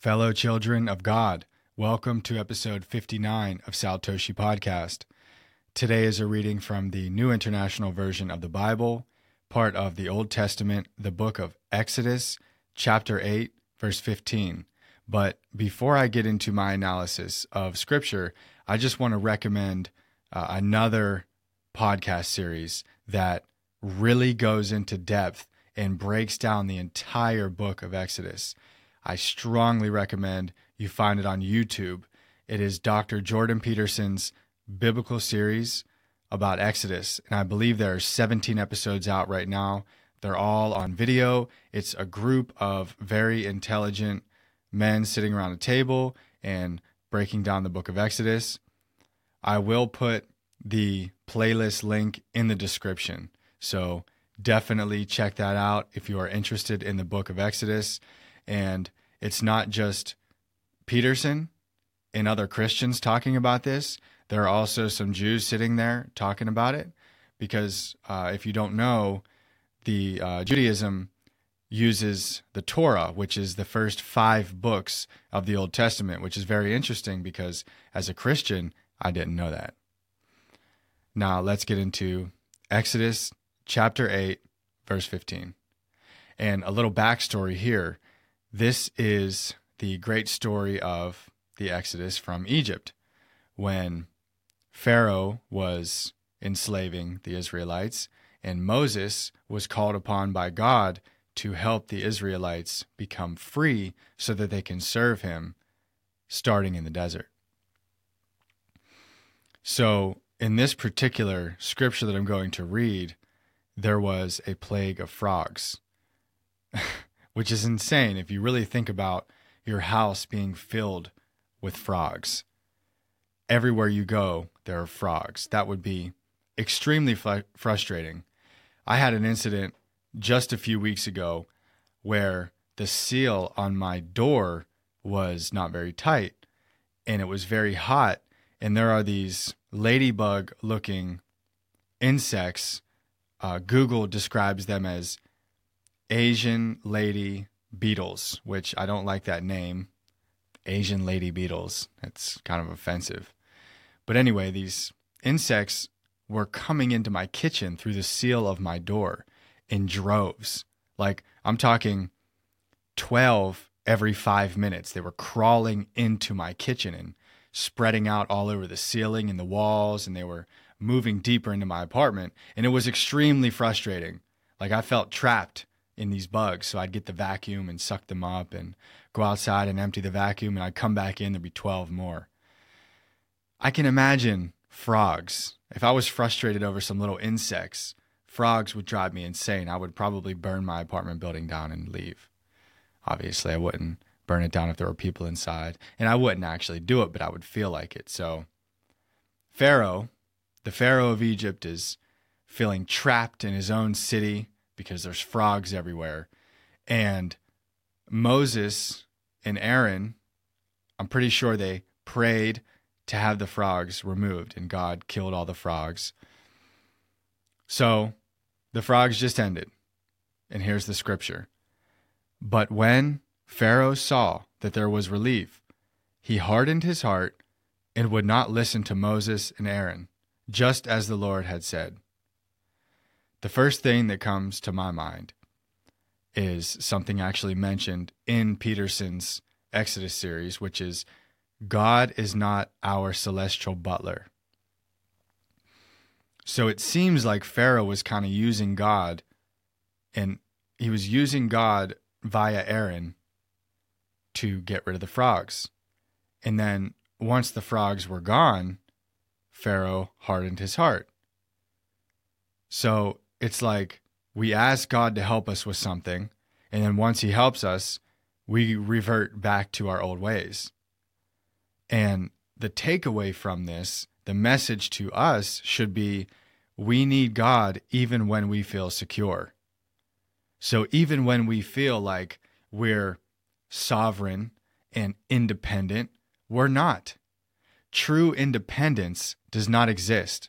Fellow children of God, welcome to episode 59 of Saltoshi Podcast. Today is a reading from the New International Version of the Bible, part of the Old Testament, the book of Exodus, chapter 8, verse 15. But before I get into my analysis of Scripture, I just want to recommend uh, another podcast series that really goes into depth and breaks down the entire book of Exodus. I strongly recommend you find it on YouTube. It is Dr. Jordan Peterson's biblical series about Exodus. And I believe there are 17 episodes out right now. They're all on video. It's a group of very intelligent men sitting around a table and breaking down the book of Exodus. I will put the playlist link in the description. So definitely check that out if you are interested in the book of Exodus. And it's not just Peterson and other Christians talking about this. There are also some Jews sitting there talking about it because uh, if you don't know, the uh, Judaism uses the Torah, which is the first five books of the Old Testament, which is very interesting because as a Christian, I didn't know that. Now let's get into Exodus chapter 8, verse 15. And a little backstory here this is the great story of the Exodus from Egypt when Pharaoh was enslaving the Israelites and Moses was called upon by God to help the Israelites become free so that they can serve him starting in the desert. So, in this particular scripture that I'm going to read, there was a plague of frogs. which is insane if you really think about your house being filled with frogs. Everywhere you go, there are frogs. That would be extremely fr- frustrating. I had an incident just a few weeks ago where the seal on my door was not very tight and it was very hot. And there are these ladybug looking insects. Uh, Google describes them as Asian lady beetles, which I don't like that name. Asian lady beetles. It's kind of offensive. But anyway, these insects were coming into my kitchen through the seal of my door in droves. Like I'm talking 12 every five minutes. They were crawling into my kitchen and spreading out all over the ceiling and the walls, and they were moving deeper into my apartment. And it was extremely frustrating. Like I felt trapped in these bugs. So I'd get the vacuum and suck them up and go outside and empty the vacuum and I'd come back in, there'd be 12 more. I can imagine frogs. If I was frustrated over some little insects, frogs would drive me insane. I would probably burn my apartment building down and leave. Obviously, I wouldn't burn it down if there were people inside. And I wouldn't actually do it, but I would feel like it. So, Pharaoh, the Pharaoh of Egypt, is feeling trapped in his own city because there's frogs everywhere. And Moses and Aaron, I'm pretty sure they prayed to have the frogs removed, and God killed all the frogs. So the frogs just ended. And here's the scripture. But when Pharaoh saw that there was relief, he hardened his heart and would not listen to Moses and Aaron, just as the Lord had said the first thing that comes to my mind is something actually mentioned in Peterson's Exodus series, which is God is not our celestial butler. So it seems like Pharaoh was kind of using God, and he was using God via Aaron to get rid of the frogs. And then once the frogs were gone, Pharaoh hardened his heart. So it's like we ask God to help us with something, and then once He helps us, we revert back to our old ways. And the takeaway from this, the message to us should be we need God even when we feel secure. So even when we feel like we're sovereign and independent, we're not. True independence does not exist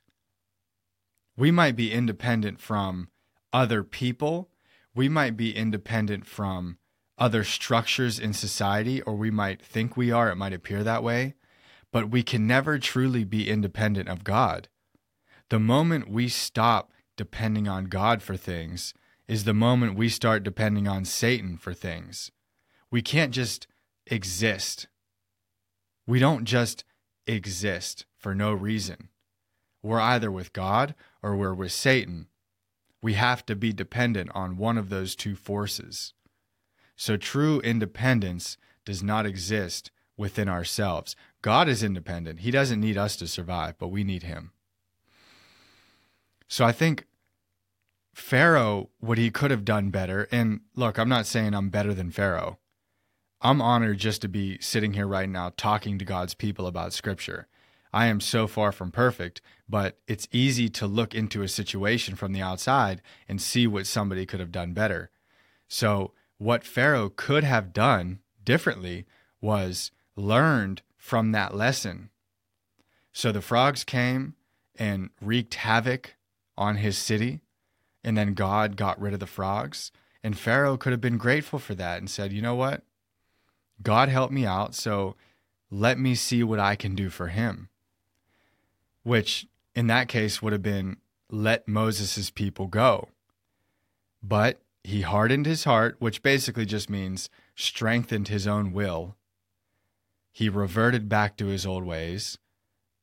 we might be independent from other people. We might be independent from other structures in society, or we might think we are, it might appear that way, but we can never truly be independent of God. The moment we stop depending on God for things is the moment we start depending on Satan for things. We can't just exist. We don't just exist for no reason. We're either with God or we're with Satan. We have to be dependent on one of those two forces. So true independence does not exist within ourselves. God is independent. He doesn't need us to survive, but we need him. So I think Pharaoh, what he could have done better, and look, I'm not saying I'm better than Pharaoh. I'm honored just to be sitting here right now talking to God's people about scripture. I am so far from perfect, but it's easy to look into a situation from the outside and see what somebody could have done better. So, what Pharaoh could have done differently was learned from that lesson. So the frogs came and wreaked havoc on his city, and then God got rid of the frogs. And Pharaoh could have been grateful for that and said, You know what? God helped me out, so let me see what I can do for him. Which in that case would have been let Moses' people go. But he hardened his heart, which basically just means strengthened his own will. He reverted back to his old ways,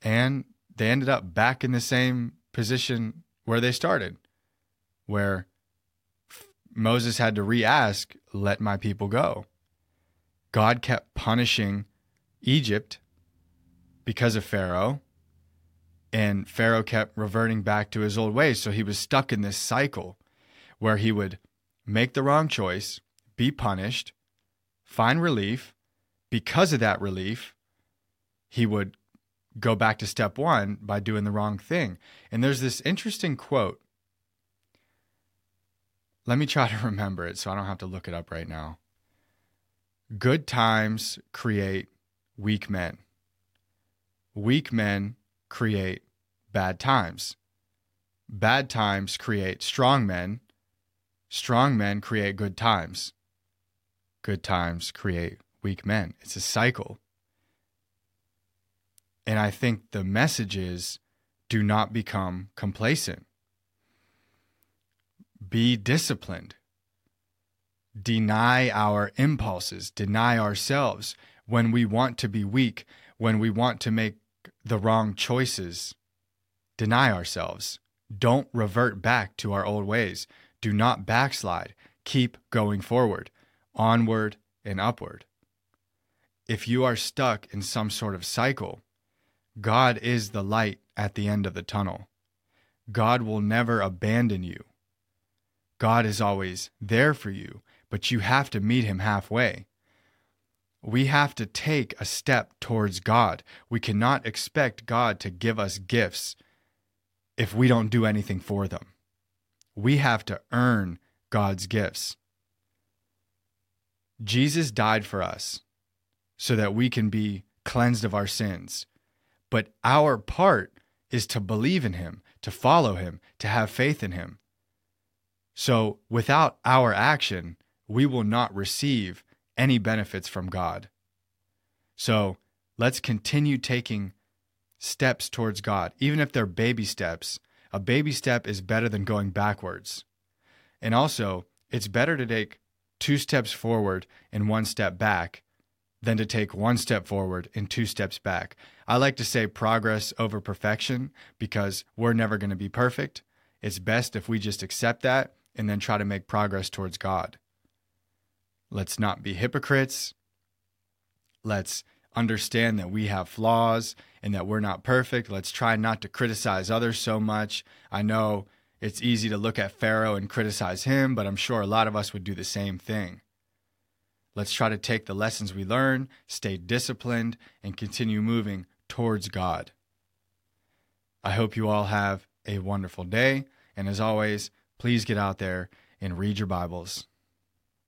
and they ended up back in the same position where they started, where Moses had to re ask, Let my people go. God kept punishing Egypt because of Pharaoh, and Pharaoh kept reverting back to his old ways. So he was stuck in this cycle where he would make the wrong choice, be punished, find relief. Because of that relief, he would go back to step one by doing the wrong thing. And there's this interesting quote. Let me try to remember it so I don't have to look it up right now. Good times create weak men. Weak men create bad times. Bad times create strong men. Strong men create good times. Good times create weak men. It's a cycle. And I think the message is do not become complacent. Be disciplined. Deny our impulses, deny ourselves when we want to be weak, when we want to make the wrong choices. Deny ourselves. Don't revert back to our old ways. Do not backslide. Keep going forward, onward and upward. If you are stuck in some sort of cycle, God is the light at the end of the tunnel. God will never abandon you. God is always there for you, but you have to meet him halfway. We have to take a step towards God. We cannot expect God to give us gifts if we don't do anything for them. We have to earn God's gifts. Jesus died for us so that we can be cleansed of our sins. But our part is to believe in him, to follow him, to have faith in him. So without our action, we will not receive any benefits from God. So let's continue taking steps towards God, even if they're baby steps, a baby step is better than going backwards. And also, it's better to take two steps forward and one step back than to take one step forward and two steps back. I like to say progress over perfection because we're never going to be perfect. It's best if we just accept that and then try to make progress towards God. Let's not be hypocrites. Let's understand that we have flaws and that we're not perfect. Let's try not to criticize others so much. I know it's easy to look at Pharaoh and criticize him, but I'm sure a lot of us would do the same thing. Let's try to take the lessons we learn, stay disciplined, and continue moving towards God. I hope you all have a wonderful day. And as always, please get out there and read your Bibles.